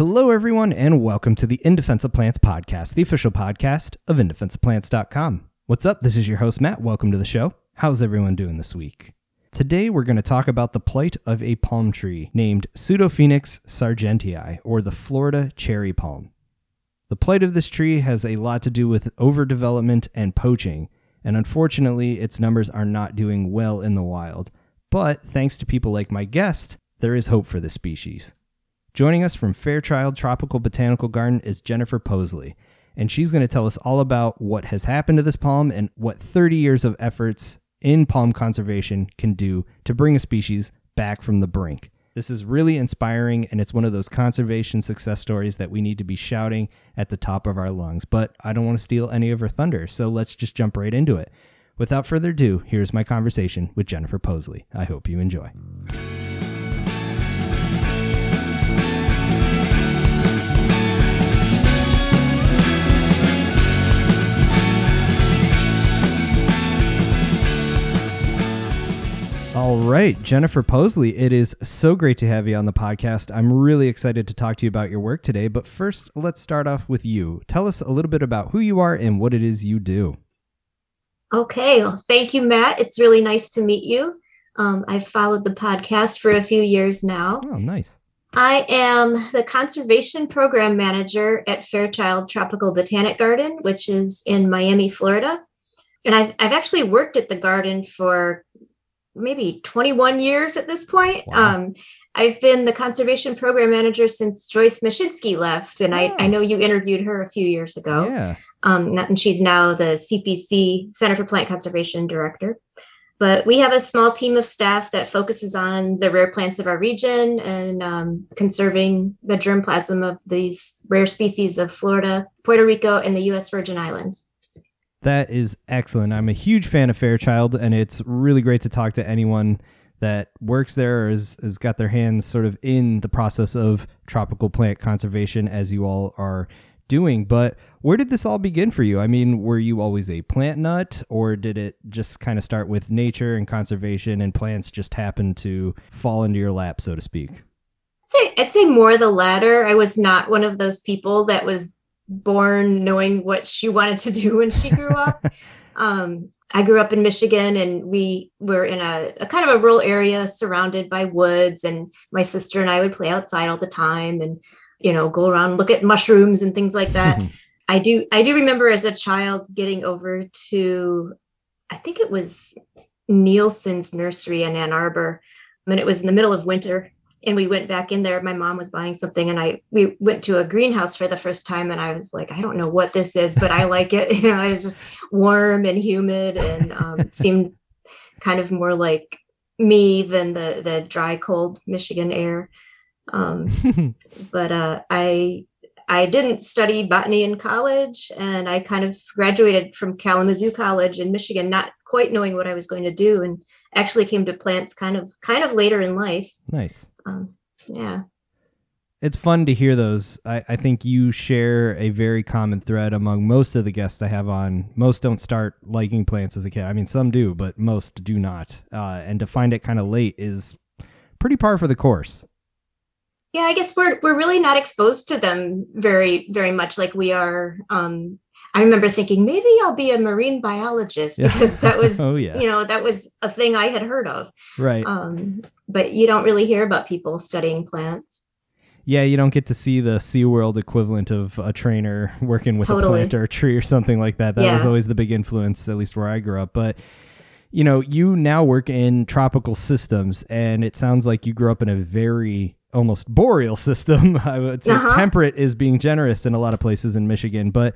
Hello, everyone, and welcome to the In Defense of Plants podcast, the official podcast of indefenseofplants.com. What's up? This is your host, Matt. Welcome to the show. How's everyone doing this week? Today, we're going to talk about the plight of a palm tree named Pseudophoenix sargentii, or the Florida cherry palm. The plight of this tree has a lot to do with overdevelopment and poaching, and unfortunately, its numbers are not doing well in the wild. But thanks to people like my guest, there is hope for this species. Joining us from Fairchild Tropical Botanical Garden is Jennifer Possley, and she's going to tell us all about what has happened to this palm and what 30 years of efforts in palm conservation can do to bring a species back from the brink. This is really inspiring, and it's one of those conservation success stories that we need to be shouting at the top of our lungs. But I don't want to steal any of her thunder, so let's just jump right into it. Without further ado, here's my conversation with Jennifer Possley. I hope you enjoy. All right, Jennifer Possley, it is so great to have you on the podcast. I'm really excited to talk to you about your work today. But first, let's start off with you. Tell us a little bit about who you are and what it is you do. Okay, well, thank you, Matt. It's really nice to meet you. Um, I've followed the podcast for a few years now. Oh, nice. I am the conservation program manager at Fairchild Tropical Botanic Garden, which is in Miami, Florida. And I've, I've actually worked at the garden for maybe 21 years at this point. Wow. Um, I've been the conservation program manager since Joyce Maschinski left, and I, I know you interviewed her a few years ago. Yeah. Um, and she's now the CPC Center for Plant Conservation director. But we have a small team of staff that focuses on the rare plants of our region and um, conserving the germplasm of these rare species of Florida, Puerto Rico, and the U.S. Virgin Islands. That is excellent. I'm a huge fan of Fairchild, and it's really great to talk to anyone that works there or has, has got their hands sort of in the process of tropical plant conservation as you all are doing. But where did this all begin for you? I mean, were you always a plant nut, or did it just kind of start with nature and conservation and plants just happen to fall into your lap, so to speak? I'd say, I'd say more the latter. I was not one of those people that was born knowing what she wanted to do when she grew up. um, I grew up in Michigan and we were in a, a, kind of a rural area surrounded by woods. And my sister and I would play outside all the time and, you know, go around, look at mushrooms and things like that. I do, I do remember as a child getting over to, I think it was Nielsen's nursery in Ann Arbor. I mean, it was in the middle of winter and we went back in there. My mom was buying something and i we went to a greenhouse for the first time and i was like i don't know what this is but i like it. You know it was just warm and humid and um, seemed kind of more like me than the the dry cold michigan air. Um, but uh, i i didn't study botany in college and i kind of graduated from kalamazoo college in michigan not quite knowing what i was going to do and actually came to plants kind of kind of later in life. Nice. Um, yeah. It's fun to hear those. I, I think you share a very common thread among most of the guests i have on. Most don't start liking plants as a kid. I mean some do but most do not. Uh, and to find it kind of late is pretty par for the course. Yeah i guess we're we're really not exposed to them very very much like we are um I remember thinking maybe I'll be a marine biologist yeah. because that was, oh, yeah. you know, that was a thing I had heard of. Right. Um, but you don't really hear about people studying plants. Yeah, you don't get to see the SeaWorld equivalent of a trainer working with totally. a plant or a tree or something like that. That yeah. was always the big influence, at least where I grew up. But you know, you now work in tropical systems, and it sounds like you grew up in a very almost boreal system. I would say uh-huh. temperate is being generous in a lot of places in Michigan, but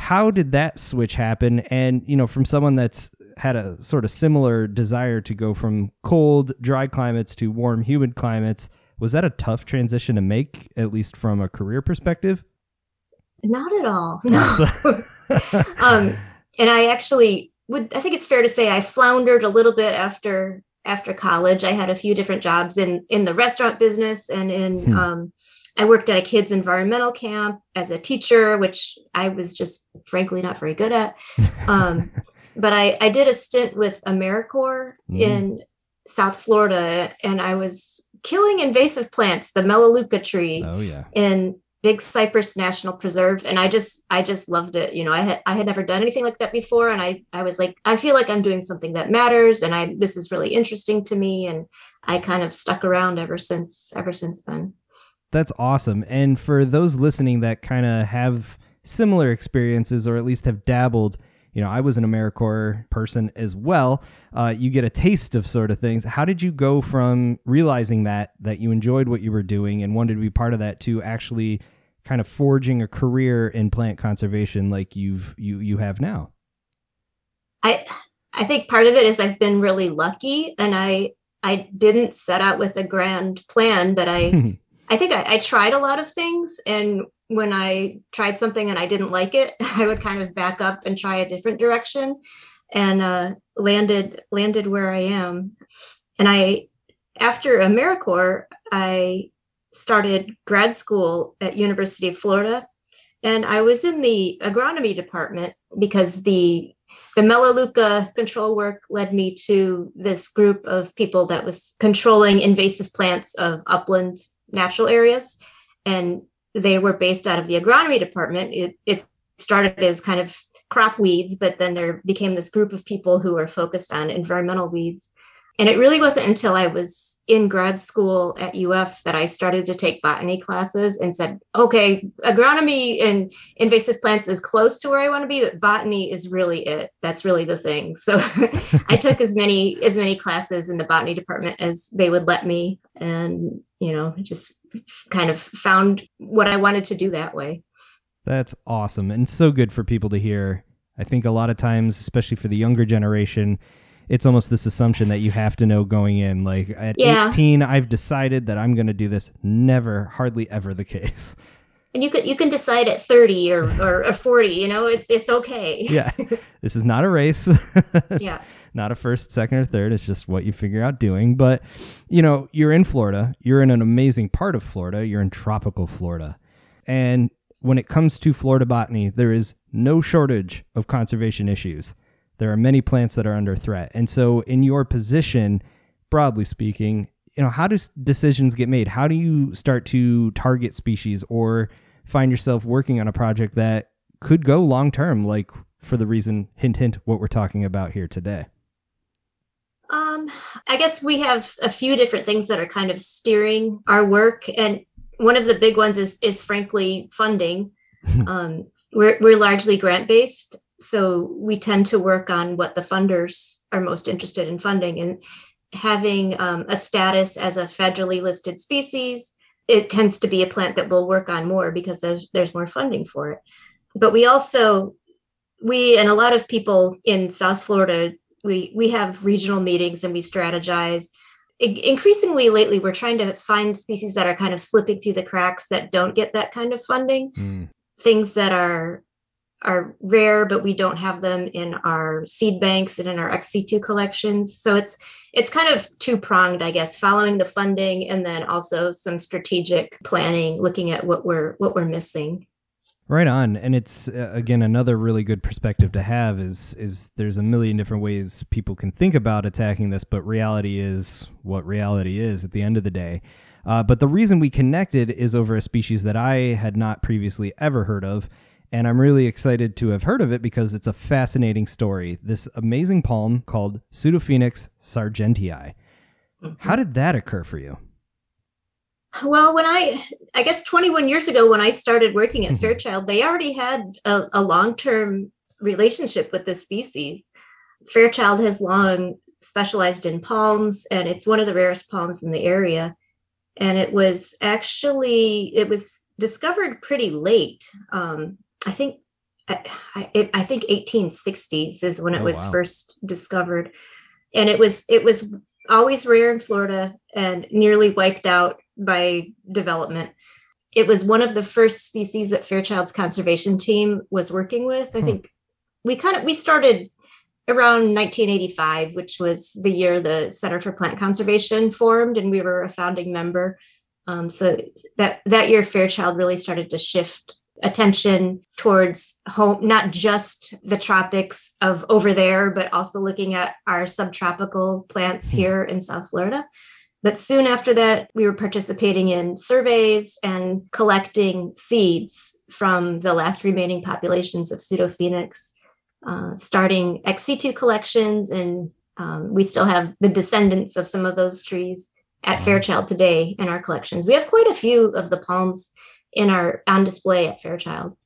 how did that switch happen? And, you know, from someone that's had a sort of similar desire to go from cold, dry climates to warm, humid climates, was that a tough transition to make, at least from a career perspective? Not at all. No. um, and I actually would, I think it's fair to say I floundered a little bit after after college. I had a few different jobs in in the restaurant business and in hmm. um, I worked at a kids environmental camp as a teacher, which I was just frankly not very good at. Um, but I, I did a stint with AmeriCorps mm. in South Florida, and I was killing invasive plants, the Melaleuca tree. Oh yeah. In Big Cypress National Preserve, and I just I just loved it. You know, I had I had never done anything like that before, and I I was like, I feel like I'm doing something that matters, and I this is really interesting to me, and I kind of stuck around ever since ever since then. That's awesome. And for those listening that kind of have similar experiences, or at least have dabbled you know, I was an AmeriCorps person as well. Uh, you get a taste of sort of things. How did you go from realizing that that you enjoyed what you were doing and wanted to be part of that to actually kind of forging a career in plant conservation like you've you you have now? I I think part of it is I've been really lucky, and I I didn't set out with a grand plan, but I I think I, I tried a lot of things and when I tried something and I didn't like it, I would kind of back up and try a different direction and uh, landed landed where I am. And I after AmeriCorps, I started grad school at University of Florida and I was in the agronomy department because the the Melaleuca control work led me to this group of people that was controlling invasive plants of upland natural areas and they were based out of the agronomy department. It, it started as kind of crop weeds, but then there became this group of people who were focused on environmental weeds. And it really wasn't until I was in grad school at UF that I started to take botany classes and said, okay, agronomy and invasive plants is close to where I want to be, but botany is really it. That's really the thing. So I took as many as many classes in the botany department as they would let me. And, you know, just kind of found what I wanted to do that way. That's awesome and so good for people to hear. I think a lot of times, especially for the younger generation, it's almost this assumption that you have to know going in. Like at yeah. 18, I've decided that I'm going to do this. Never, hardly ever the case. And you can you can decide at 30 or, or, or 40. You know, it's it's okay. yeah, this is not a race. yeah, not a first, second, or third. It's just what you figure out doing. But you know, you're in Florida. You're in an amazing part of Florida. You're in tropical Florida, and when it comes to Florida botany, there is no shortage of conservation issues there are many plants that are under threat. And so, in your position, broadly speaking, you know, how do decisions get made? How do you start to target species or find yourself working on a project that could go long term, like for the reason, hint, hint, what we're talking about here today? Um, I guess we have a few different things that are kind of steering our work, and one of the big ones is is frankly funding. um, we're we're largely grant based, so we tend to work on what the funders are most interested in funding and having um, a status as a federally listed species it tends to be a plant that we'll work on more because there's there's more funding for it but we also we and a lot of people in south florida we we have regional meetings and we strategize increasingly lately we're trying to find species that are kind of slipping through the cracks that don't get that kind of funding mm. things that are are rare, but we don't have them in our seed banks and in our ex situ collections. So it's it's kind of two pronged, I guess, following the funding and then also some strategic planning, looking at what we're what we're missing. Right on, and it's uh, again another really good perspective to have is is there's a million different ways people can think about attacking this, but reality is what reality is at the end of the day. Uh, but the reason we connected is over a species that I had not previously ever heard of, and I'm really excited to have heard of it because it's a fascinating story. This amazing palm called Pseudophoenix sargentii. Mm-hmm. How did that occur for you? Well, when I, I guess 21 years ago, when I started working at Fairchild, they already had a, a long term relationship with this species. Fairchild has long specialized in palms, and it's one of the rarest palms in the area. And it was actually, it was discovered pretty late. Um, I think I, I, think 1860s is when it oh, was wow. first discovered, and it was it was always rare in Florida and nearly wiped out by development. It was one of the first species that Fairchild's conservation team was working with. I hmm. think we kind of we started around 1985, which was the year the Center for Plant Conservation formed, and we were a founding member. Um, so that that year, Fairchild really started to shift attention towards home, not just the tropics of over there, but also looking at our subtropical plants hmm. here in South Florida. But soon after that, we were participating in surveys and collecting seeds from the last remaining populations of pseudophoenix, uh, starting ex situ collections. And um, we still have the descendants of some of those trees at Fairchild today in our collections. We have quite a few of the palms in our on display at Fairchild.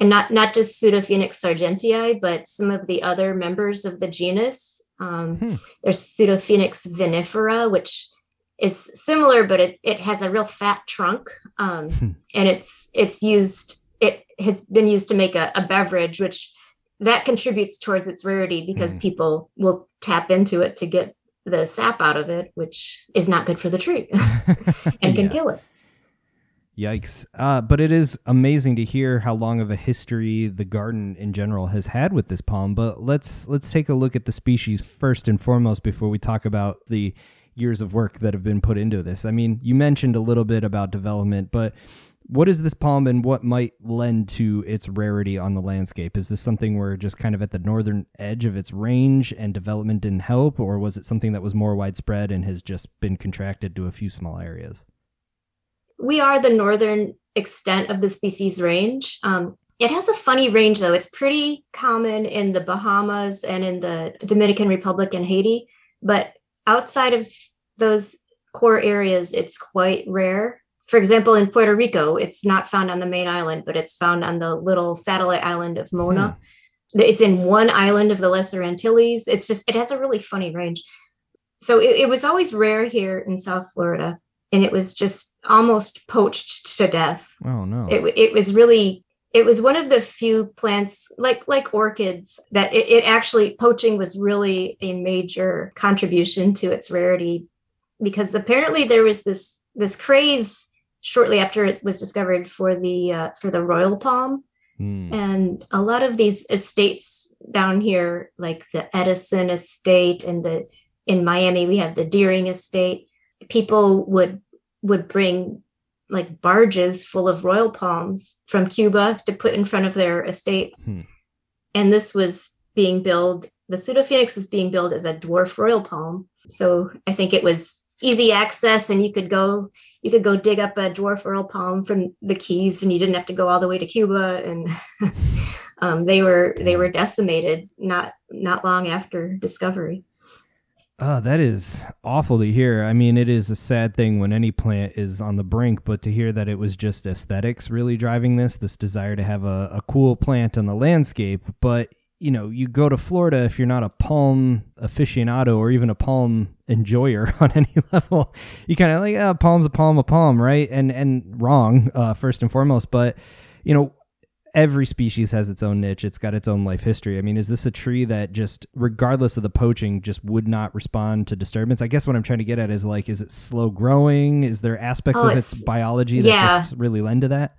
And not, not just Pseudophoenix sargentii, but some of the other members of the genus. Um, hmm. There's Pseudophoenix vinifera, which is similar, but it, it has a real fat trunk, um, hmm. and it's it's used. It has been used to make a, a, beverage, which that contributes towards its rarity because hmm. people will tap into it to get the sap out of it, which is not good for the tree and can kill it. Yikes. Uh, but it is amazing to hear how long of a history the garden in general has had with this palm. But let's let's take a look at the species first and foremost before we talk about the years of work that have been put into this. I mean, you mentioned a little bit about development, but what is this palm and what might lend to its rarity on the landscape? Is this something where just kind of at the northern edge of its range and development didn't help, or was it something that was more widespread and has just been contracted to a few small areas? We are the northern extent of the species range. Um, it has a funny range, though. It's pretty common in the Bahamas and in the Dominican Republic and Haiti, but outside of those core areas, it's quite rare. For example, in Puerto Rico, it's not found on the main island, but it's found on the little satellite island of Mona. Hmm. It's in one island of the Lesser Antilles. It's just, it has a really funny range. So it, it was always rare here in South Florida, and it was just almost poached to death. Oh, no. It, it was really it was one of the few plants like like orchids that it, it, actually poaching was really a major contribution to its rarity because apparently there was this this craze shortly after it was discovered for the uh, for the royal palm mm. and a lot of these estates down here like the edison estate and the in miami we have the deering estate people would would bring like barges full of royal palms from Cuba to put in front of their estates. Hmm. And this was being billed, the pseudophoenix was being billed as a dwarf royal palm. So I think it was easy access and you could go you could go dig up a dwarf royal palm from the keys and you didn't have to go all the way to cuba and um, they were they were decimated not not long after discovery Oh, that is awful to hear. I mean, it is a sad thing when any plant is on the brink, but to hear that it was just aesthetics really driving this, this desire to have a, a cool plant on the landscape. But, you know, you go to Florida, if you're not a palm aficionado or even a palm enjoyer on any level, you kind of like, oh, palm's a palm, a palm, right? And, and wrong, uh, first and foremost. But, you know, every species has its own niche. It's got its own life history. I mean, is this a tree that just, regardless of the poaching, just would not respond to disturbance? I guess what I'm trying to get at is like, is it slow growing? Is there aspects oh, of its biology that yeah. just really lend to that?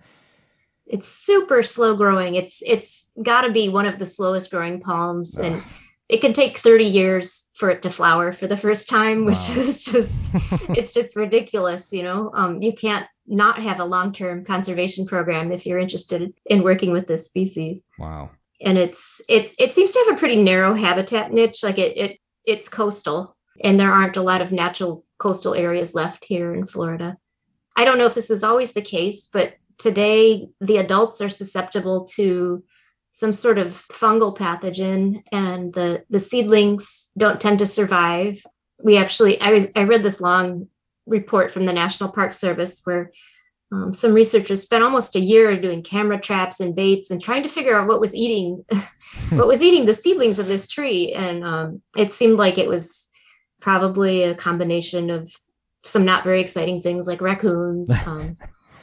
It's super slow growing. It's it's got to be one of the slowest growing palms, Ugh. and it can take 30 years for it to flower for the first time, which wow. is just it's just ridiculous. You know, um, you can't not have a long-term conservation program if you're interested in working with this species. Wow. And it's it it seems to have a pretty narrow habitat niche. Like it it it's coastal and there aren't a lot of natural coastal areas left here in Florida. I don't know if this was always the case, but today the adults are susceptible to some sort of fungal pathogen and the the seedlings don't tend to survive. We actually I was I read this long report from the National Park Service where um, some researchers spent almost a year doing camera traps and baits and trying to figure out what was eating what was eating the seedlings of this tree and um, it seemed like it was probably a combination of some not very exciting things like raccoons um,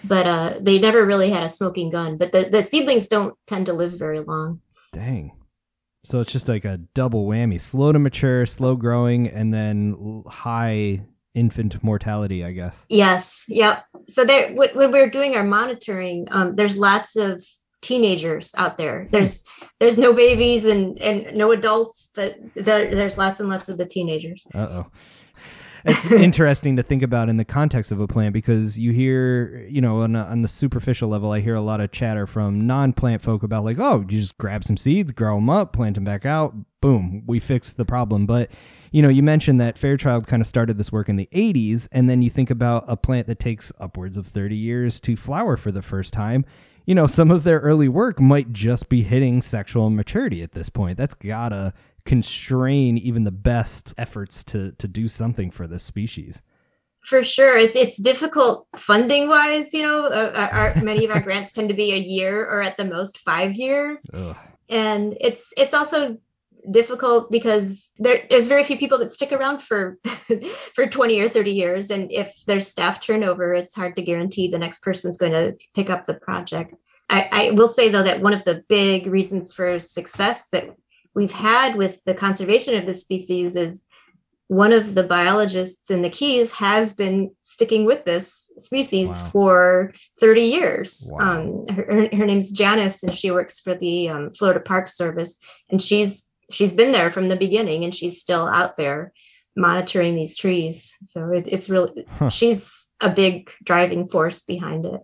but uh, they never really had a smoking gun but the, the seedlings don't tend to live very long dang so it's just like a double whammy slow to mature slow growing and then high infant mortality, I guess. Yes. Yep. So there, when we're doing our monitoring, um, there's lots of teenagers out there. There's there's no babies and and no adults, but there, there's lots and lots of the teenagers. Uh oh. It's interesting to think about in the context of a plant because you hear, you know, on, a, on the superficial level, I hear a lot of chatter from non-plant folk about like, oh, you just grab some seeds, grow them up, plant them back out, boom, we fixed the problem. But you know, you mentioned that Fairchild kind of started this work in the 80s, and then you think about a plant that takes upwards of 30 years to flower for the first time. You know, some of their early work might just be hitting sexual maturity at this point. That's gotta constrain even the best efforts to to do something for this species. For sure. It's it's difficult funding wise you know uh, our, many of our grants tend to be a year or at the most five years. Ugh. and it's it's also difficult because there, there's very few people that stick around for for 20 or 30 years. And if there's staff turnover it's hard to guarantee the next person's going to pick up the project. I, I will say though that one of the big reasons for success that we've had with the conservation of the species is one of the biologists in the Keys has been sticking with this species wow. for 30 years. Wow. Um, her, her, name's Janice, and she works for the um, Florida Park Service, and she's she's been there from the beginning, and she's still out there monitoring these trees. So it, it's really huh. she's a big driving force behind it.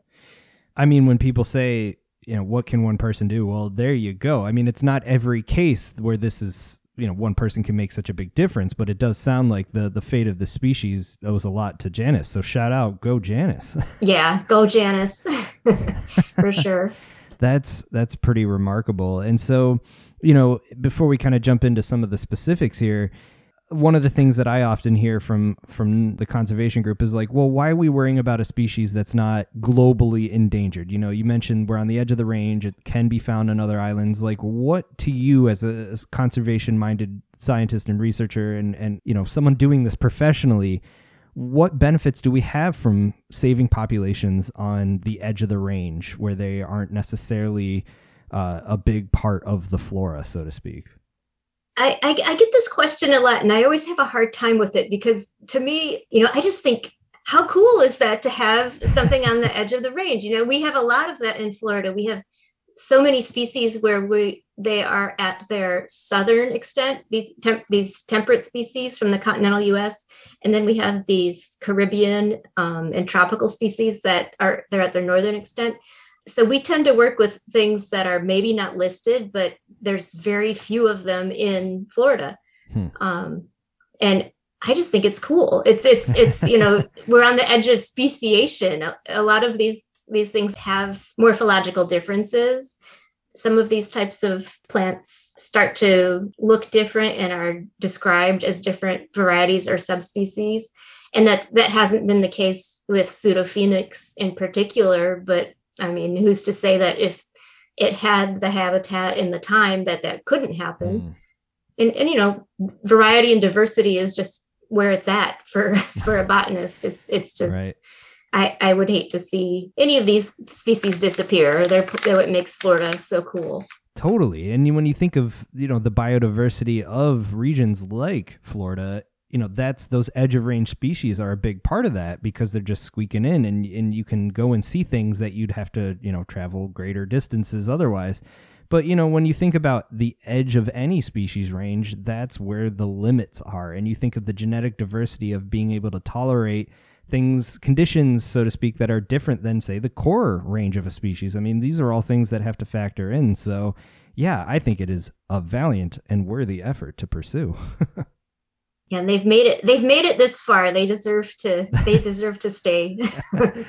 I mean, when people say you know what can one person do? Well there you go. I mean it's not every case where this is you know one person can make such a big difference but it does sound like the the fate of the species owes a lot to janice so shout out go janice yeah go janice for sure. That's that's pretty remarkable. And so you know before we kind of jump into some of the specifics here one of the things that I often hear from from the conservation group is like, well, why are we worrying about a species that's not globally endangered? You know, you mentioned we're on the edge of the range; it can be found on other islands. Like, what to you as a conservation-minded scientist and researcher, and and you know, someone doing this professionally, what benefits do we have from saving populations on the edge of the range where they aren't necessarily uh, a big part of the flora, so to speak? I, I, I get this question a lot, and I always have a hard time with it because to me, you know, I just think how cool is that to have something on the edge of the range? You know, we have a lot of that in Florida. We have so many species where we they are at their southern extent. These temp, these temperate species from the continental U.S. And then we have these Caribbean um, and tropical species that are they're at their northern extent so we tend to work with things that are maybe not listed, but there's very few of them in Florida. Hmm. Um, and I just think it's cool. It's it's it's you know we're on the edge of speciation. A, a lot of these these things have morphological differences. Some of these types of plants start to look different and are described as different varieties or subspecies. And that that hasn't been the case with pseudophoenix in particular, but I mean, who's to say that if it had the habitat in the time that that couldn't happen? Mm. And, and you know, variety and diversity is just where it's at for for a botanist. It's it's just. Right. I, I would hate to see any of these species disappear. They're, they're what makes Florida so cool. Totally. And when you think of, you know, the biodiversity of regions like Florida, you know that's those edge of range species are a big part of that because they're just squeaking in and and you can go and see things that you'd have to you know travel greater distances otherwise. But you know when you think about the edge of any species range that's where the limits are. And you think of the genetic diversity of being able to tolerate things conditions so to speak that are different than say the core range of a species. I mean these are all things that have to factor in. So yeah i think it is a valiant and worthy effort to pursue and they've made it they've made it this far. They deserve to they deserve to stay.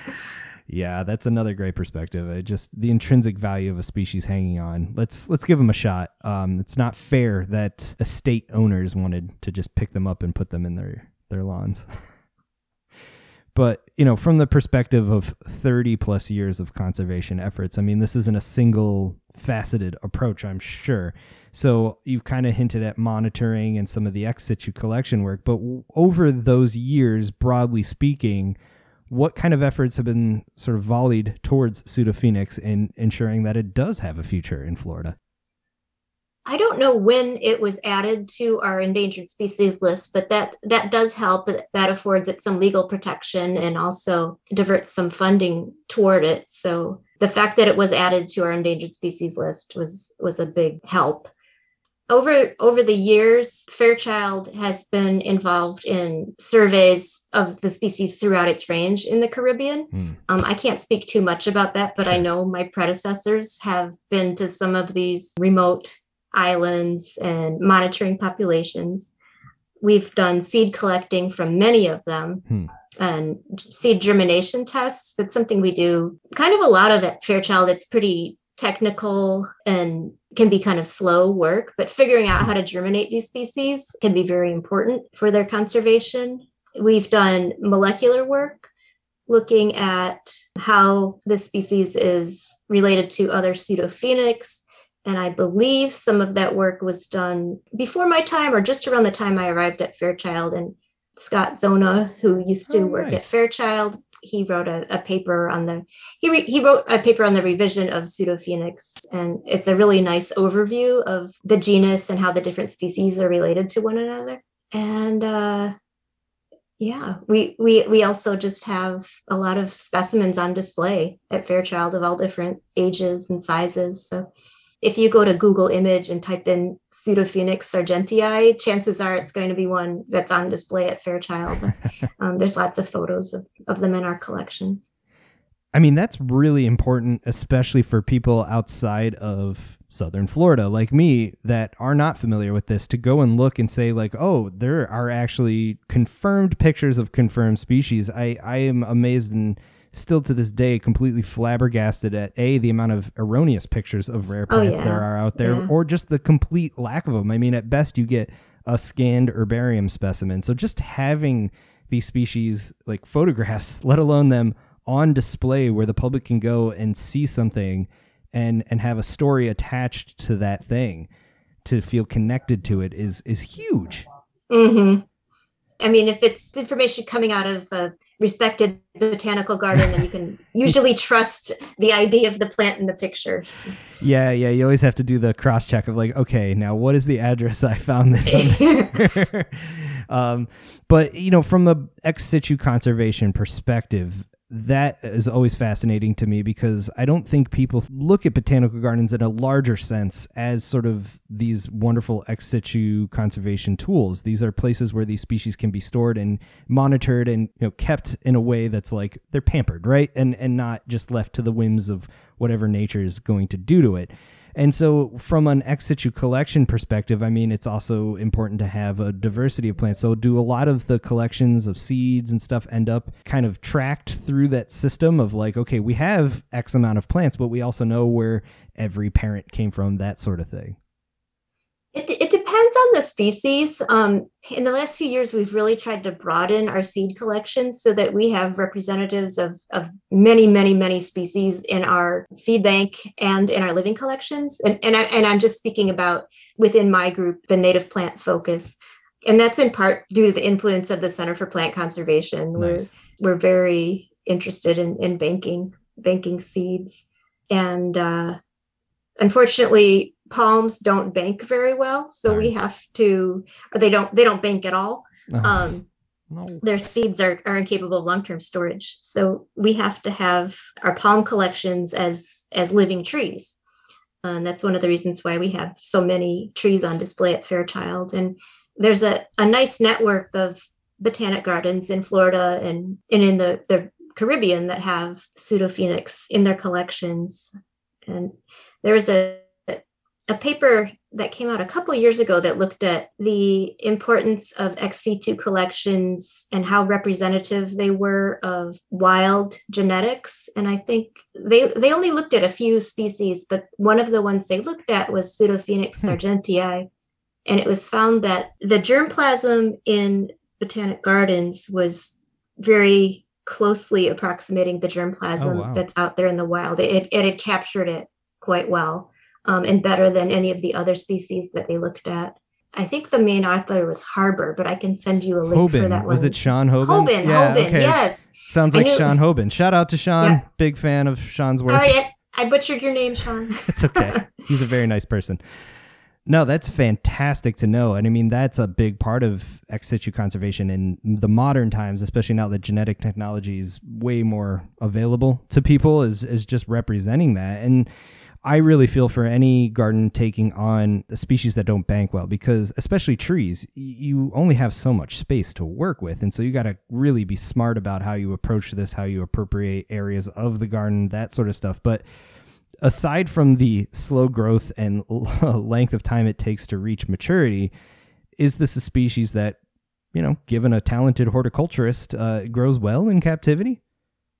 Yeah that's another great perspective. It just the intrinsic value of a species hanging on. Let's let's give them a shot. Um, it's not fair that estate owners wanted to just pick them up and put them in their their lawns. But you know from the perspective of 30 plus years of conservation efforts i mean this isn't a single faceted approach i'm sure so you've kind of hinted at monitoring and some of the ex situ collection work, but w- over those years, broadly speaking, what kind of efforts have been sort of volleyed towards pseudophoenix in ensuring that it does have a future in Florida? I don't know when it was added to our endangered species list, but that that does help. That affords it some legal protection and also diverts some funding toward it. So the fact that it was added to our endangered species list was was a big help over over the years fairchild has been involved in surveys of the species throughout its range in the caribbean mm. um, i can't speak too much about that but i know my predecessors have been to some of these remote islands and monitoring populations. We've done seed collecting from many of them hmm. And seed germination tests. That's something we do kind of a lot of at Fairchild. It's pretty technical and can be kind of slow work, but figuring out how to germinate these species can be very important for their conservation. We've done molecular work looking at how this species is related to other pseudophoenix. And I believe some of that work was done before my time or just around the time I arrived at Fairchild. And Scott Zona, who used to oh, work nice. at Fairchild, he wrote a, a paper on the he re, he wrote a paper on the revision of pseudophoenix and it's a really nice overview of the genus and how the different species are related to one another and uh, yeah we we we also just have a lot of specimens on display at fairchild of all different ages and sizes so if you go to google image and type in pseudophoenix sargentii chances are it's going to be one that's on display at fairchild um, there's lots of photos of, of them in our collections I mean, that's really important, especially for people outside of Southern Florida, like me, that are not familiar with this, to go and look and say, like, oh, there are actually confirmed pictures of confirmed species. I, I am amazed and still to this day completely flabbergasted at A, the amount of erroneous pictures of rare oh, plants oh, yeah. there are out there, yeah. or just the complete lack of them. I mean, at best, you get a scanned herbarium specimen. So just having these species like photographs, let alone them on display where the public can go and see something and and have a story attached to that thing to feel connected to it is is huge. Mm-hmm. I mean, if it's information coming out of a respected botanical garden, then you can usually trust the ID of the plant in the pictures. Yeah, yeah. You always have to do the cross check of like, okay, now what is the address I found this on? um, but you know, from the ex situ conservation perspective, that is always fascinating to me because I don't think people look at botanical gardens in a larger sense as sort of these wonderful ex situ conservation tools. These are places where these species can be stored and monitored and you know kept in a way that's like they're pampered, right? And and not just left to the whims of whatever nature is going to do to it. And so, from an ex situ collection perspective, I mean, it's also important to have a diversity of plants. So, do a lot of the collections of seeds and stuff end up kind of tracked through that system of like, okay, we have X amount of plants, but we also know where every parent came from, that sort of thing? It, it depends on the species. Um, in the last few years, we've really tried to broaden our seed collections so that we have representatives of, of many, many, many species in our seed bank and in our living collections. And, and, I, and I'm just speaking about within my group, the native plant focus. And that's in part due to the influence of the Center for Plant Conservation. Nice. We're, we're very interested in, in banking, banking seeds. And uh, unfortunately, palms don't bank very well so right. we have to or they don't they don't bank at all uh-huh. um, no. their seeds are, are incapable of long-term storage so we have to have our palm collections as as living trees and that's one of the reasons why we have so many trees on display at fairchild and there's a, a nice network of botanic gardens in florida and, and in the, the caribbean that have pseudophoenix in their collections and there's a a paper that came out a couple years ago that looked at the importance of ex situ collections and how representative they were of wild genetics. And I think they they only looked at a few species, but one of the ones they looked at was Pseudophoenix hmm. sargentii. And it was found that the germplasm in botanic gardens was very closely approximating the germplasm oh, wow. that's out there in the wild. It, it had captured it quite well um, and better than any of the other species that they looked at. I think the main author was Harbor, but I can send you a link Hoban. for that one. Was it Sean Hoban? Hoban, yeah, Hoban, okay. yes. Sounds like knew, Sean Hoban. Shout out to Sean. Yeah. Big fan of Sean's work. Sorry, I butchered your name, Sean. it's okay. He's a very nice person. No, that's fantastic to know. And I mean, that's a big part of ex situ conservation in the modern times, especially now that genetic technology is way more available to people, is, is just representing that. And I really feel for any garden taking on species that don't bank well because especially trees, you only have so much space to work with. And so you got to really be smart about how you approach this, how you appropriate areas of the garden, that sort of stuff. But aside from the slow growth and length of time it takes to reach maturity, is this a species that, you know, given a talented horticulturist, uh, grows well in captivity?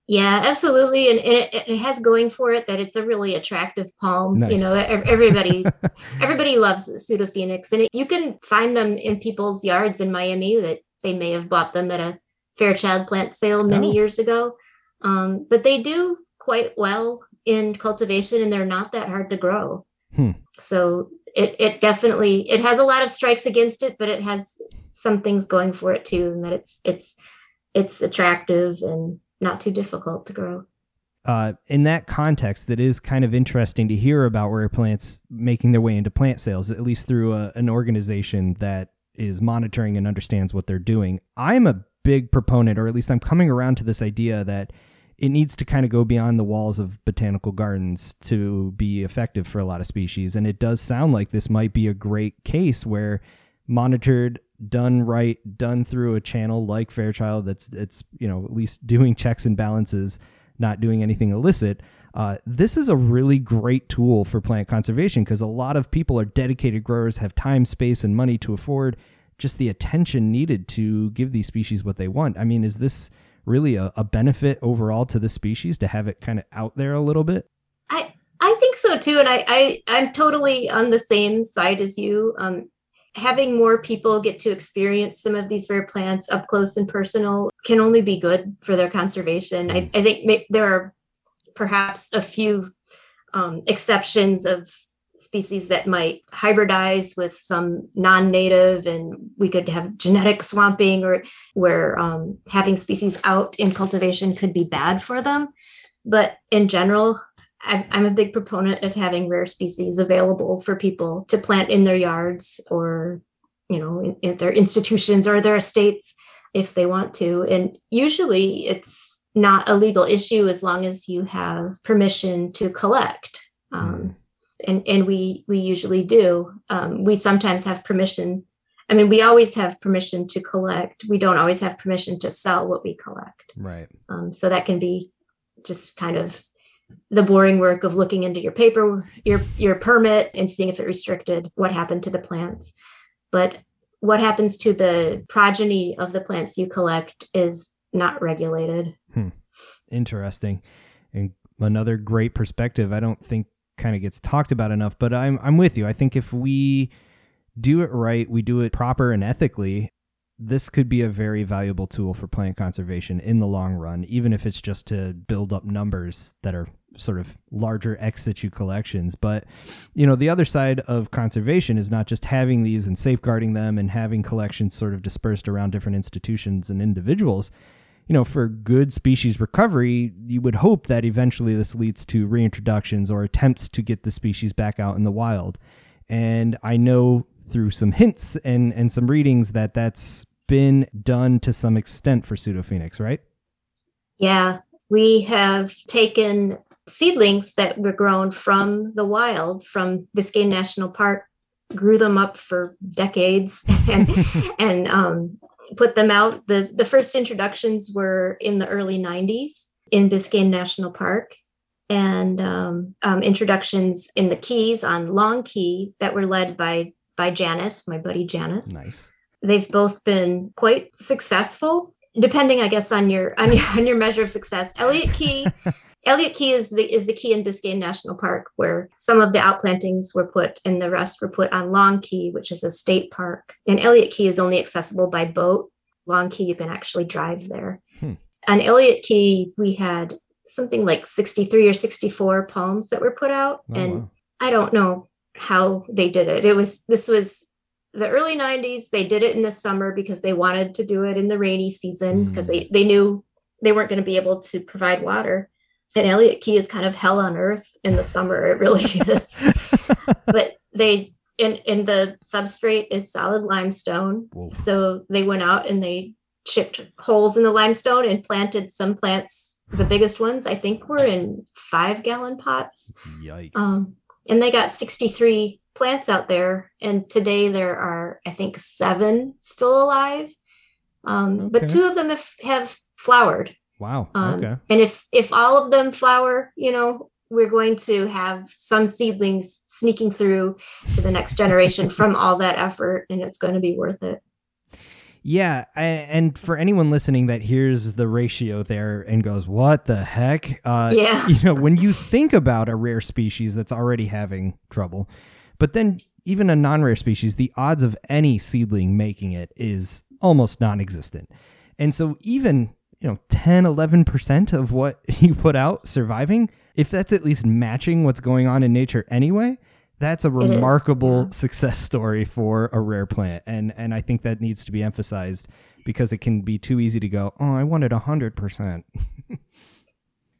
Yeah, absolutely, and, and it, it, has going for it that it's a really attractive palm. Nice. You know, everybody everybody loves pseudophoenix, and it, you can find them in people's yards in Miami that they may have bought them at a Fairchild plant sale many oh. years ago. Um, but they do quite well in cultivation, and they're not that hard to grow. Hmm. So it it definitely it has a lot of strikes against it, but it has some things going for it too, and that it's it's it's attractive and not too difficult to grow. Uh, in that context, it is kind of interesting to hear about rare plants making their way into plant sales, at least through a, an organization that is monitoring and understands what they're doing. I'm a big proponent, or at least I'm coming around to this idea that it needs to kind of go beyond the walls of botanical gardens to be effective for a lot of species. And it does sound like this might be a great case where monitored done right, done through a channel like Fairchild that's it's you know at least doing checks and balances, not doing anything illicit. Uh, this is a really great tool for plant conservation because a lot of people are dedicated growers, have time, space, and money to afford just the attention needed to give these species what they want. I mean, is this really a, a benefit overall to the species to have it kind of out there a little bit? I I think so too, and I, I I'm totally on the same side as you. Um, having more people get to experience some of these rare plants up close and personal can only be good for their conservation. I, I think there are perhaps a few um, exceptions of species that might hybridize with some non-native and we could have genetic swamping or where um, having species out in cultivation could be bad for them but in general I'm a big proponent of having rare species available for people to plant in their yards or, you know, in, in, their institutions or their estates if they want to. And usually it's not a legal issue as long as you have permission to collect. Um, mm. and, and we we usually do. Um, we sometimes have permission. I mean, we always have permission to collect. We don't always have permission to sell what we collect. Right. Um, so that can be just kind of the boring work of looking into your paper, your your permit, and seeing if it restricted what happened to the plants. But what happens to the progeny of the plants you collect is not regulated. Hmm. Interesting, and another great perspective. I don't think kind of gets talked about enough, but I'm I'm with you. I think if we do it right, we do it proper and ethically, this could be a very valuable tool for plant conservation in the long run, even if it's just to build up numbers that are sort of larger ex situ collections. But, you know, the other side of conservation is not just having these and safeguarding them and having collections sort of dispersed around different institutions and individuals. You know, for good species recovery, you would hope that eventually this leads to reintroductions or attempts to get the species back out in the wild. And I know through some hints and and some readings that that's been done to some extent for pseudophoenix, right? Yeah, we have taken seedlings that were grown from the wild from Biscayne National Park, grew them up for decades, and and um, put them out. the The first introductions were in the early '90s in Biscayne National Park, and um, um, introductions in the Keys on Long Key that were led by by Janice, my buddy Janice. Nice. They've both been quite successful, depending, I guess, on your on your on your measure of success. Elliott Key. Elliott Key is the is the key in Biscayne National Park where some of the outplantings were put and the rest were put on Long Key, which is a state park. And Elliott Key is only accessible by boat. Long Key you can actually drive there. Hmm. On Elliott Key, we had something like 63 or 64 palms that were put out. Oh, and wow. I don't know how they did it. It was this was the early 90s. They did it in the summer because they wanted to do it in the rainy season because mm. they they knew they weren't going to be able to provide water. And Elliott Key is kind of hell on earth in the summer. It really is. but they in and the substrate is solid limestone. Whoa. So they went out and they chipped holes in the limestone and planted some plants. The biggest ones I think were in five gallon pots. Yikes. Um, and they got 63 plants out there and today there are i think seven still alive um, okay. but two of them have, have flowered wow um, okay and if if all of them flower you know we're going to have some seedlings sneaking through to the next generation from all that effort, and it's going to be worth it. Yeah, I, and for anyone listening that hears the ratio there and goes, "What the heck?" Uh, yeah, you know, when you think about a rare species that's already having trouble, but then even a non-rare species, the odds of any seedling making it is almost non-existent. And so even, you know, 10, 11% of what you put out surviving, if that's at least matching what's going on in nature anyway, that's a remarkable yeah. success story for a rare plant. And and I think that needs to be emphasized because it can be too easy to go, "Oh, I wanted 100%."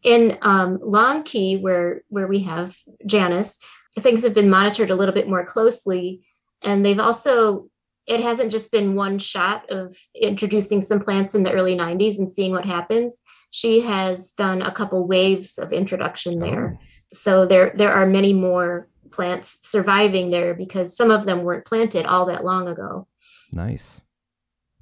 in um, Long Key, where where we have Janus, things have been monitored a little bit more closely, and they've also it hasn't just been one shot of introducing some plants in the early 90s and seeing what happens. She has done a couple waves of introduction oh. there. Oh. So there there are many more plants surviving there because some of them weren't planted all that long ago. Nice.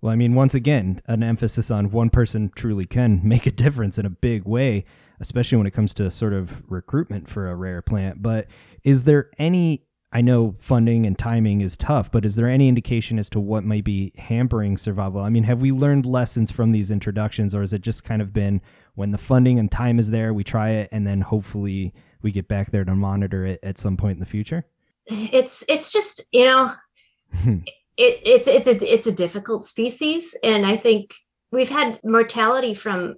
Well, I mean, once again, an emphasis on one person truly can make a difference in a big way especially when it comes to sort of recruitment for a rare plant. But is there any I know funding and timing is tough, but is there any indication as to what might be hampering survival? I mean, have we learned lessons from these introductions, or has it just kind of been when the funding and time is there, we try it, and then hopefully we get back there to monitor it at some point in the future? It's it's just you know, it, it's it's a, it's a difficult species, and I think we've had mortality from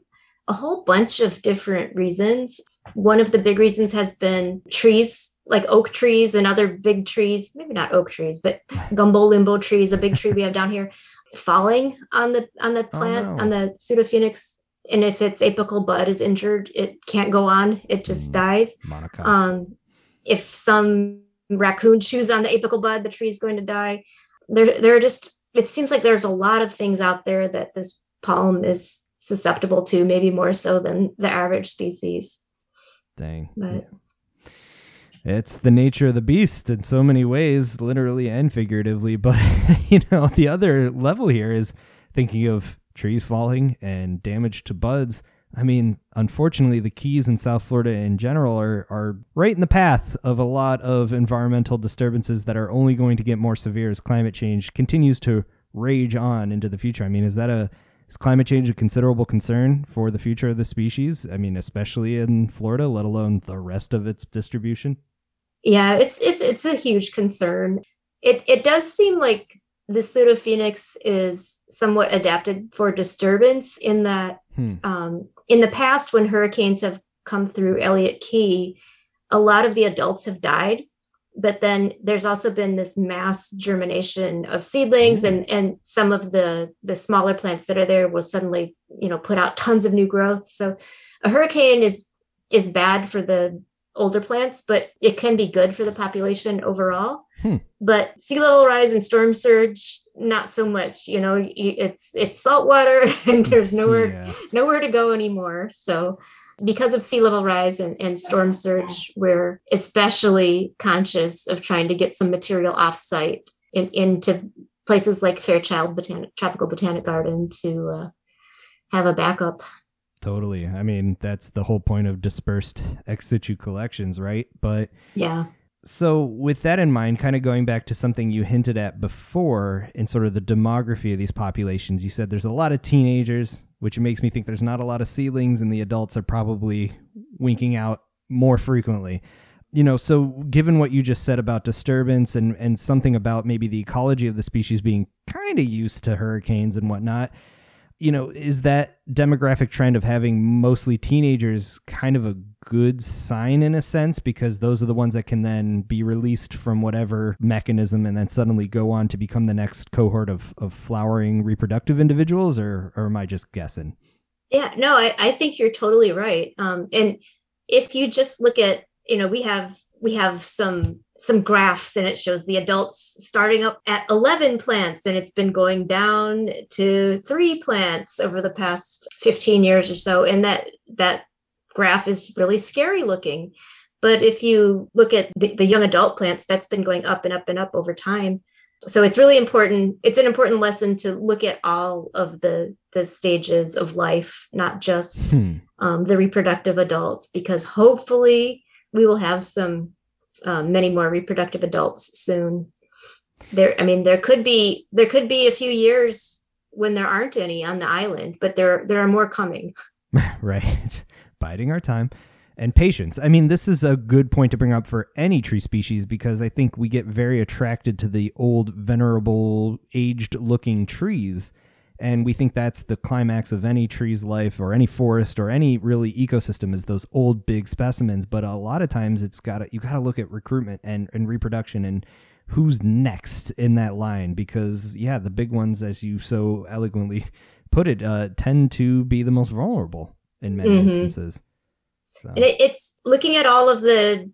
a whole bunch of different reasons. One of the big reasons has been trees, like oak trees and other big trees, maybe not oak trees, but gumbo limbo trees, a big tree we have down here, falling on the on the oh, plant, oh, no. on the pseudophoenix. And if its apical bud is injured, it can't go on. It just mm, dies. Um, if some raccoon chews on the apical bud, the tree is going to die. There, there are just. It seems like there's a lot of things out there that this palm is susceptible to, maybe more so than the average species. Dang. But it's the nature of the beast in so many ways, literally and figuratively. But you know, the other level here is thinking of trees falling and damage to buds. I mean, unfortunately, the Keys in South Florida in general are, are right in the path of a lot of environmental disturbances that are only going to get more severe as climate change continues to rage on into the future. I mean, is that a is climate change a considerable concern for the future of the species? I mean, especially in Florida, let alone the rest of its distribution? Yeah, it's it's it's a huge concern. It it does seem like the pseudophoenix is somewhat adapted for disturbance in that hmm. um, in the past when hurricanes have come through Elliott Key, a lot of the adults have died but then there's also been this mass germination of seedlings mm-hmm. and and some of the the smaller plants that are there will suddenly you know put out tons of new growth so a hurricane is is bad for the older plants but it can be good for the population overall hmm. but sea level rise and storm surge not so much you know it's it's salt water and there's nowhere yeah. nowhere to go anymore so because of sea level rise and, and storm surge, we're especially conscious of trying to get some material offsite in, into places like Fairchild Botanic, Tropical Botanic Garden to uh, have a backup. Totally. I mean, that's the whole point of dispersed ex situ collections, right? But yeah. So, with that in mind, kind of going back to something you hinted at before in sort of the demography of these populations, you said there's a lot of teenagers, which makes me think there's not a lot of seedlings and the adults are probably winking out more frequently. You know, so given what you just said about disturbance and, and something about maybe the ecology of the species being kind of used to hurricanes and whatnot, you know, is that demographic trend of having mostly teenagers kind of a good sign in a sense because those are the ones that can then be released from whatever mechanism and then suddenly go on to become the next cohort of, of flowering reproductive individuals or, or am I just guessing? Yeah, no, I, I think you're totally right. Um, and if you just look at, you know, we have we have some some graphs and it shows the adults starting up at 11 plants and it's been going down to three plants over the past 15 years or so. And that that graph is really scary looking. But if you look at the, the young adult plants that's been going up and up and up over time. So it's really important it's an important lesson to look at all of the the stages of life not just hmm. um, the reproductive adults because hopefully we will have some um, many more reproductive adults soon. There, I mean, there could be there could be a few years when there aren't any on the island, but there there are more coming. right, biding our time and patience. I mean, this is a good point to bring up for any tree species because I think we get very attracted to the old, venerable, aged looking trees. And we think that's the climax of any tree's life or any forest or any really ecosystem is those old big specimens. But a lot of times it's got to, you got to look at recruitment and, and reproduction and who's next in that line because yeah, the big ones, as you so eloquently put it, uh, tend to be the most vulnerable in many mm-hmm. instances. So. And it, it's looking at all of the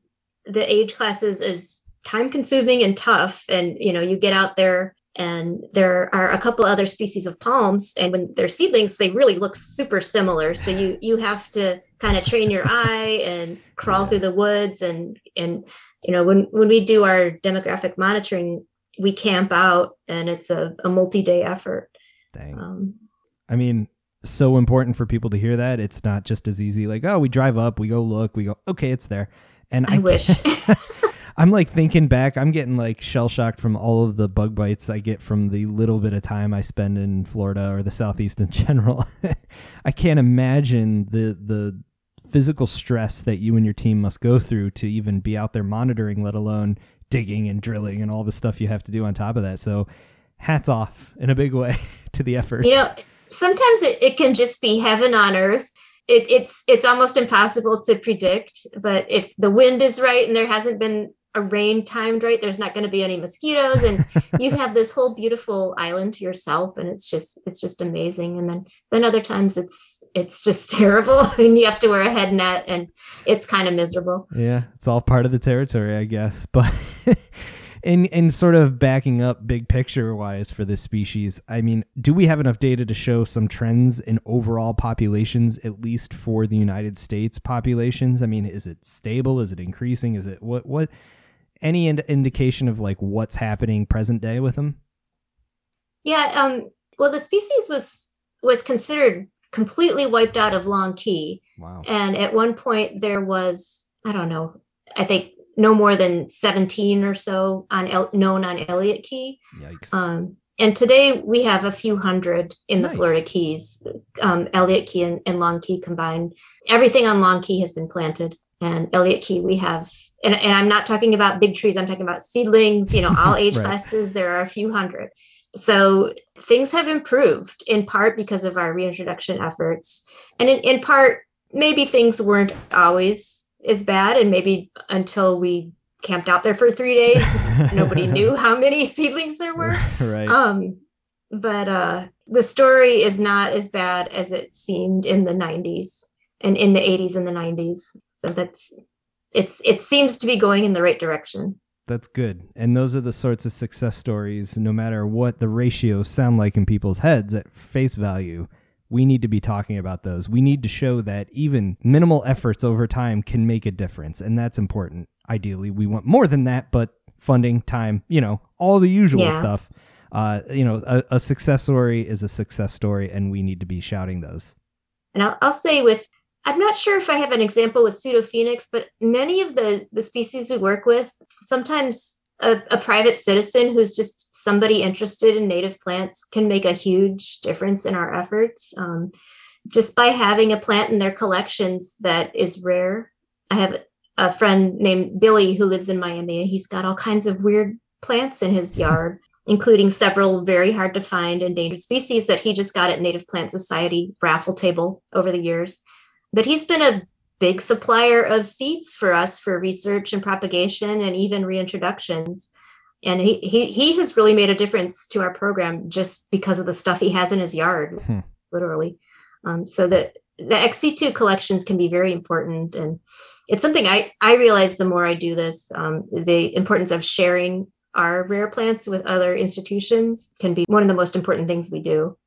the age classes is time consuming and tough. And you know, you get out there and there are a couple other species of palms and when they're seedlings they really look super similar so you you have to kind of train your eye and crawl through the woods and and you know when when we do our demographic monitoring we camp out and it's a, a multi-day effort Dang. Um, i mean so important for people to hear that. It's not just as easy like, oh, we drive up, we go look, we go, okay, it's there. And I, I wish. I'm like thinking back, I'm getting like shell shocked from all of the bug bites I get from the little bit of time I spend in Florida or the Southeast in general. I can't imagine the the physical stress that you and your team must go through to even be out there monitoring, let alone digging and drilling and all the stuff you have to do on top of that. So hats off in a big way to the effort. You know, sometimes it, it can just be heaven on earth it, it's it's almost impossible to predict but if the wind is right and there hasn't been a rain timed right there's not going to be any mosquitoes and you have this whole beautiful island to yourself and it's just it's just amazing and then then other times it's it's just terrible and you have to wear a head net and it's kind of miserable yeah it's all part of the territory i guess but in in sort of backing up big picture wise for this species, I mean, do we have enough data to show some trends in overall populations, at least for the United States populations? I mean, is it stable? Is it increasing? Is it what what any ind- indication of like what's happening present day with them? Yeah, um, well, the species was was considered completely wiped out of Long Key. Wow. And at one point there was, I don't know, I think no more than 17 or so on El- known on Elliott Key. Yikes. Um, and today we have a few hundred in nice. the Florida Keys, um, Elliott Key and, and, Long Key combined. Everything on Long Key has been planted, and Elliott Key we have. And, and I'm not talking about big trees. I'm talking about seedlings. You know, all age right. classes. There are a few hundred. So things have improved in part because of our reintroduction efforts, and in, in part maybe things weren't always as bad and maybe until we camped out there for three days nobody knew how many seedlings there were right um but uh the story is not as bad as it seemed in the 90s and in the 80s and the 90s so that's it's it seems to be going in the right direction that's good and those are the sorts of success stories no matter what the ratios sound like in people's heads at face value we need to be talking about those. We need to show that even minimal efforts over time can make a difference, and that's important. Ideally, we want more than that, but funding, time, you know, all the usual yeah. stuff. Uh, you know, a, a, success story is a success story, and we need to be shouting those. And I'll, I'll say with, I'm not sure if I have an example with pseudophoenix, but many of the the species we work with, sometimes a, a, private citizen who's just somebody interested in native plants can make a huge difference in our efforts um, just by having a plant in their collections that is rare. I have a friend named Billy who lives in Miami. And he's got all kinds of weird plants in his yard, including several very hard to find endangered species that he just got at Native Plant Society raffle table over the years. But he's been a big supplier of seeds for us for research and propagation and even reintroductions. And he, he, he has really made a difference to our program just because of the stuff he has in his yard, hmm. literally. Um, so the, the ex situ collections can be very important. And it's something I, I realize the more I do this, um, the importance of sharing our rare plants with other institutions can be one of the most important things we do.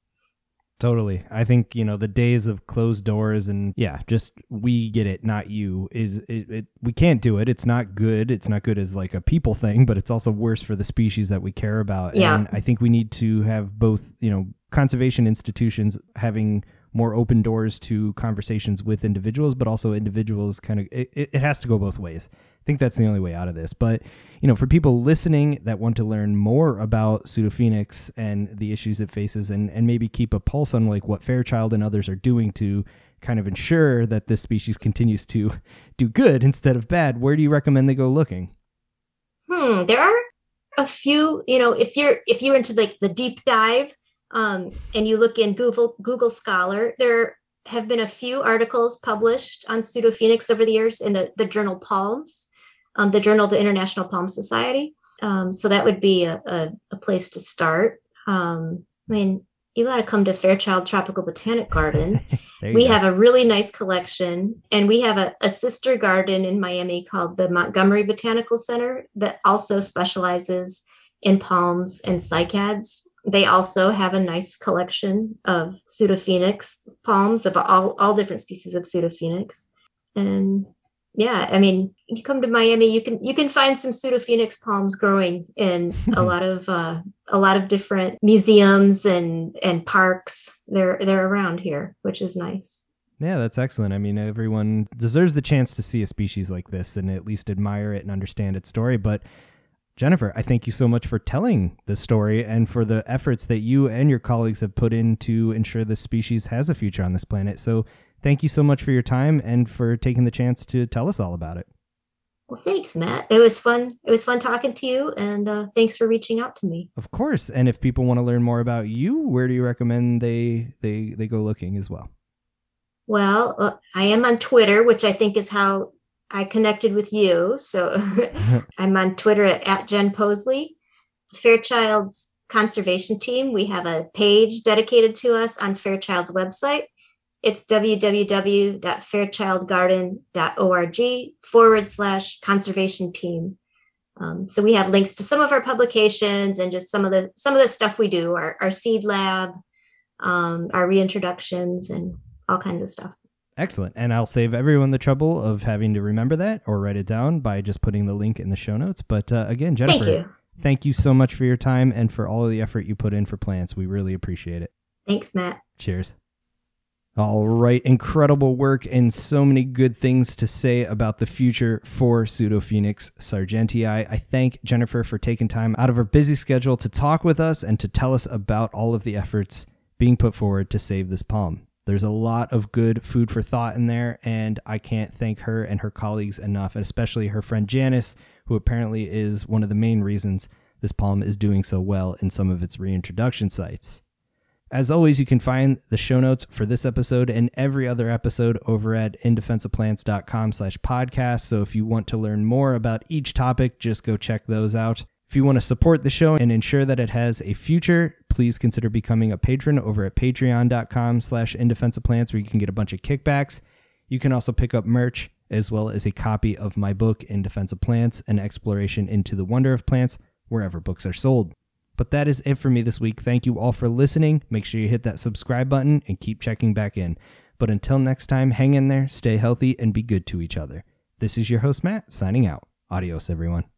Totally. I think, you know, the days of closed doors and yeah, just we get it, not you is it, it, we can't do it. It's not good. It's not good as like a people thing, but it's also worse for the species that we care about. Yeah. And I think we need to have both, you know, conservation institutions having more open doors to conversations with individuals, but also individuals kind of it, it has to go both ways. I think that's the only way out of this. But you know, for people listening that want to learn more about pseudophoenix and the issues it faces, and and maybe keep a pulse on like what Fairchild and others are doing to kind of ensure that this species continues to do good instead of bad, where do you recommend they go looking? Hmm, there are a few. You know, if you're if you're into like the deep dive, um, and you look in Google Google Scholar, there have been a few articles published on pseudophoenix over the years in the the journal Palms um, the Journal of the International Palm Society. Um, so that would be a, a, a place to start. Um, I mean, you got to come to Fairchild Tropical Botanic Garden. we go. have a really nice collection, and we have a, a, sister garden in Miami called the Montgomery Botanical Center that also specializes in palms and cycads. They also have a nice collection of pseudophoenix palms of all, all different species of pseudophoenix. And yeah, I mean, you come to Miami, you can you can find some pseudophoenix palms growing in a lot of uh, a lot of different museums and and parks. They're they're around here, which is nice. Yeah, that's excellent. I mean, everyone deserves the chance to see a species like this and at least admire it and understand its story. But Jennifer, I thank you so much for telling the story and for the efforts that you and your colleagues have put in to ensure this species has a future on this planet. So thank you so much for your time and for taking the chance to tell us all about it. Well, thanks, Matt. It was fun. It was fun talking to you, and uh, thanks for reaching out to me. Of course. And if people want to learn more about you, where do you recommend they they they go looking as well? Well, uh, I am on Twitter, which I think is how I connected with you. So I'm on Twitter at, at Jen Possley. Fairchild's conservation team. We have a page dedicated to us on Fairchild's website it's www.fairchildgarden.org forward slash conservation team. Um, so we have links to some of our publications and just some of the some of the stuff we do, our, our seed lab, um, our reintroductions, and all kinds of stuff. Excellent. And I'll save everyone the trouble of having to remember that or write it down by just putting the link in the show notes. But uh, again, Jennifer, thank you. thank you so much for your time and for all of the effort you put in for plants. We really appreciate it. Thanks, Matt. Cheers. All right, incredible work and so many good things to say about the future for Pseudophoenix sargentii. I thank Jennifer for taking time out of her busy schedule to talk with us and to tell us about all of the efforts being put forward to save this palm. There's a lot of good food for thought in there, and I can't thank her and her colleagues enough, and especially her friend Janice, who apparently is one of the main reasons this palm is doing so well in some of its reintroduction sites. As always, you can find the show notes for this episode and every other episode over at indefenseofplants.com slash podcast. So if you want to learn more about each topic, just go check those out. If you want to support the show and ensure that it has a future, please consider becoming a patron over at patreon.com slash indefenseofplants where you can get a bunch of kickbacks. You can also pick up merch as well as a copy of my book, In Defense of Plants, an exploration into the wonder of plants, wherever books are sold. But that is it for me this week. Thank you all for listening. Make sure you hit that subscribe button and keep checking back in. But until next time, hang in there, stay healthy, and be good to each other. This is your host, Matt, signing out. Adios, everyone.